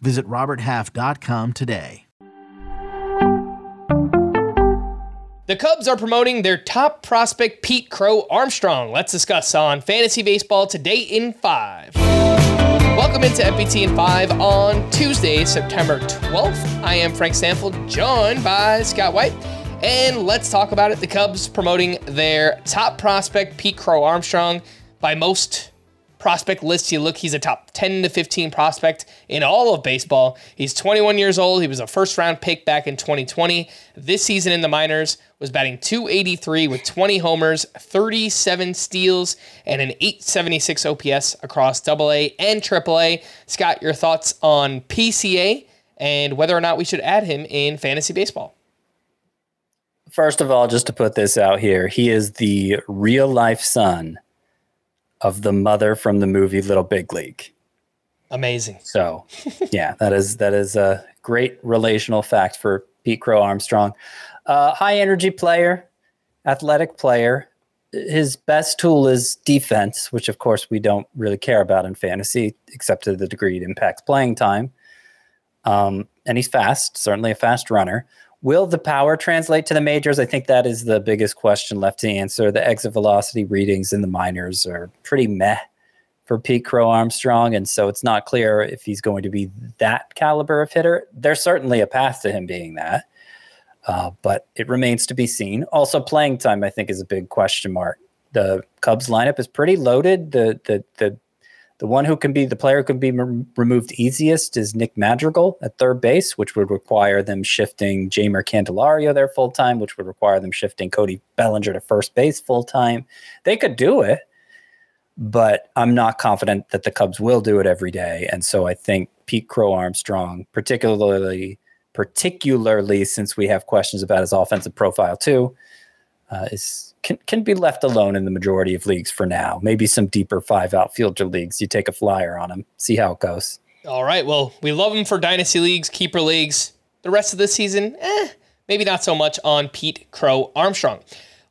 Visit RobertHalf.com today. The Cubs are promoting their top prospect, Pete Crow Armstrong. Let's discuss on Fantasy Baseball today in five. Welcome into FBT in 5 on Tuesday, September 12th. I am Frank Stampfl, joined by Scott White. And let's talk about it. The Cubs promoting their top prospect, Pete Crow Armstrong. By most prospect lists you look, he's a top 10 to 15 prospect in all of baseball. He's 21 years old. He was a first round pick back in 2020. This season in the minors was batting 283 with 20 homers, 37 steals, and an 876 OPS across AA and AAA. Scott, your thoughts on PCA and whether or not we should add him in fantasy baseball? First of all, just to put this out here, he is the real life son of the mother from the movie Little Big League. Amazing. So, yeah, that is that is a great relational fact for Pete Crow Armstrong. Uh, high energy player, athletic player. His best tool is defense, which of course we don't really care about in fantasy, except to the degree it impacts playing time. Um, and he's fast, certainly a fast runner. Will the power translate to the majors? I think that is the biggest question left to answer. The exit velocity readings in the minors are pretty meh for Pete Crow Armstrong, and so it's not clear if he's going to be that caliber of hitter. There's certainly a path to him being that, uh, but it remains to be seen. Also, playing time I think is a big question mark. The Cubs lineup is pretty loaded. The the the the one who can be the player who can be m- removed easiest is Nick Madrigal at third base, which would require them shifting Jeimer Candelario there full time, which would require them shifting Cody Bellinger to first base full time. They could do it, but I'm not confident that the Cubs will do it every day. And so I think Pete Crow Armstrong, particularly particularly since we have questions about his offensive profile too, uh, is can, can be left alone in the majority of leagues for now. Maybe some deeper five outfielder leagues. You take a flyer on him, see how it goes. All right. Well, we love him for dynasty leagues, keeper leagues. The rest of the season, eh, maybe not so much on Pete Crow Armstrong.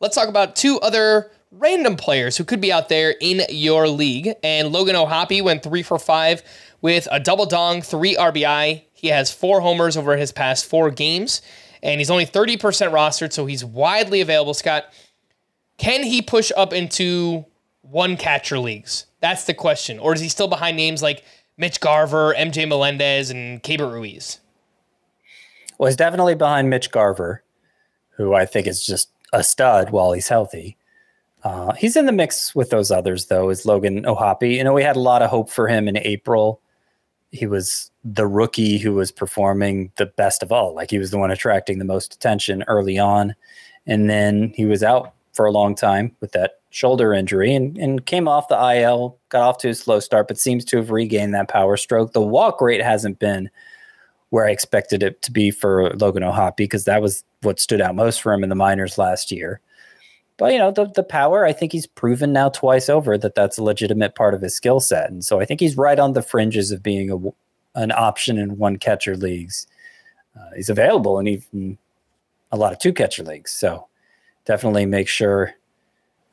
Let's talk about two other random players who could be out there in your league. And Logan O'Hoppe went three for five with a double dong, three RBI. He has four homers over his past four games, and he's only 30% rostered, so he's widely available. Scott, can he push up into one catcher leagues? That's the question. Or is he still behind names like Mitch Garver, MJ Melendez, and Keibert Ruiz? Well, he's definitely behind Mitch Garver, who I think is just a stud while he's healthy. Uh, he's in the mix with those others, though, is Logan O'Hoppe. You know, we had a lot of hope for him in April. He was the rookie who was performing the best of all. Like he was the one attracting the most attention early on. And then he was out for a long time with that shoulder injury and, and came off the IL, got off to a slow start, but seems to have regained that power stroke. The walk rate hasn't been where I expected it to be for Logan O'Hoppe because that was what stood out most for him in the minors last year. But you know the the power, I think he's proven now twice over that that's a legitimate part of his skill set, and so I think he's right on the fringes of being a an option in one catcher leagues. Uh, he's available in even a lot of two catcher leagues, so definitely make sure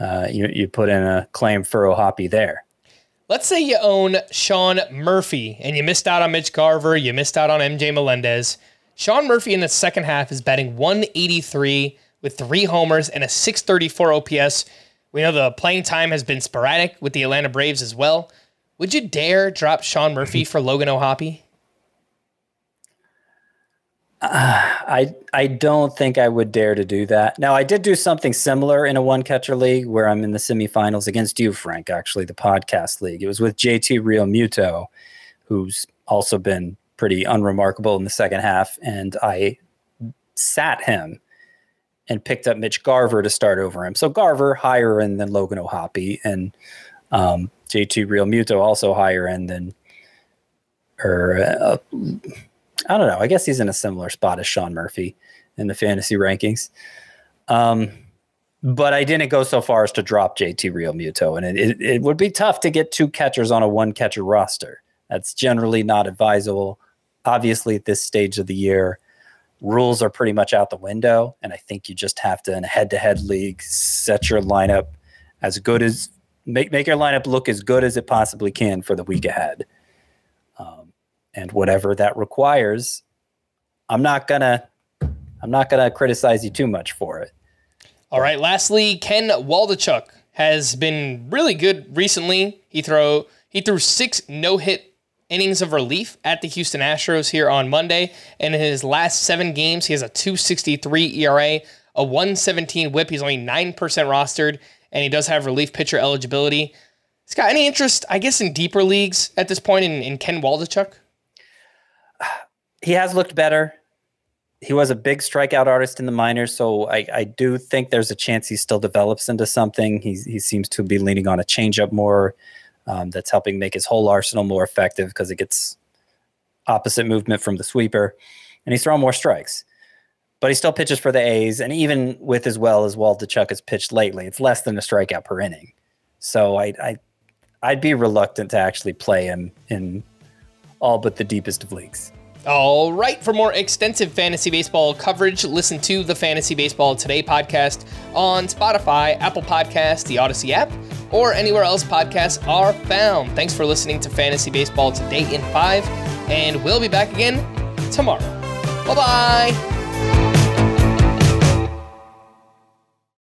uh, you, you put in a claim for O'Hoppe there. Let's say you own Sean Murphy and you missed out on Mitch Garver, you missed out on MJ Melendez. Sean Murphy in the second half is batting 183 with three homers and a 634 OPS. We know the playing time has been sporadic with the Atlanta Braves as well. Would you dare drop Sean Murphy for Logan O'Hoppe? Uh, I I don't think I would dare to do that. Now I did do something similar in a one catcher league where I'm in the semifinals against you, Frank. Actually, the podcast league. It was with JT Realmuto, who's also been pretty unremarkable in the second half, and I sat him and picked up Mitch Garver to start over him. So Garver higher end than Logan O'Hoppe, and um, JT Realmuto also higher end than or. Uh, I don't know. I guess he's in a similar spot as Sean Murphy in the fantasy rankings. Um, but I didn't go so far as to drop JT Realmuto, and it, it, it would be tough to get two catchers on a one catcher roster. That's generally not advisable. Obviously, at this stage of the year, rules are pretty much out the window, and I think you just have to, in a head-to-head league, set your lineup as good as make make your lineup look as good as it possibly can for the week ahead. Um, and whatever that requires, I'm not gonna I'm not gonna criticize you too much for it. All right. Lastly, Ken Waldichuk has been really good recently. He throw he threw six no hit innings of relief at the Houston Astros here on Monday, and in his last seven games, he has a 2.63 ERA, a 117 WHIP. He's only nine percent rostered, and he does have relief pitcher eligibility. Got any interest, I guess, in deeper leagues at this point in, in Ken Waldichuk? He has looked better he was a big strikeout artist in the minors, so I, I do think there's a chance he still develops into something. He, he seems to be leaning on a changeup more. Um, that's helping make his whole arsenal more effective because it gets opposite movement from the sweeper, and he's throwing more strikes. But he still pitches for the A's, and even with as well as Waldichuk has pitched lately, it's less than a strikeout per inning. So I, I I'd be reluctant to actually play him in all but the deepest of leagues. All right, for more extensive fantasy baseball coverage, listen to the Fantasy Baseball Today podcast on Spotify, Apple Podcast, the Audacy app, or anywhere else podcasts are found. Thanks for listening to Fantasy Baseball Today in 5, and we'll be back again tomorrow. Bye bye.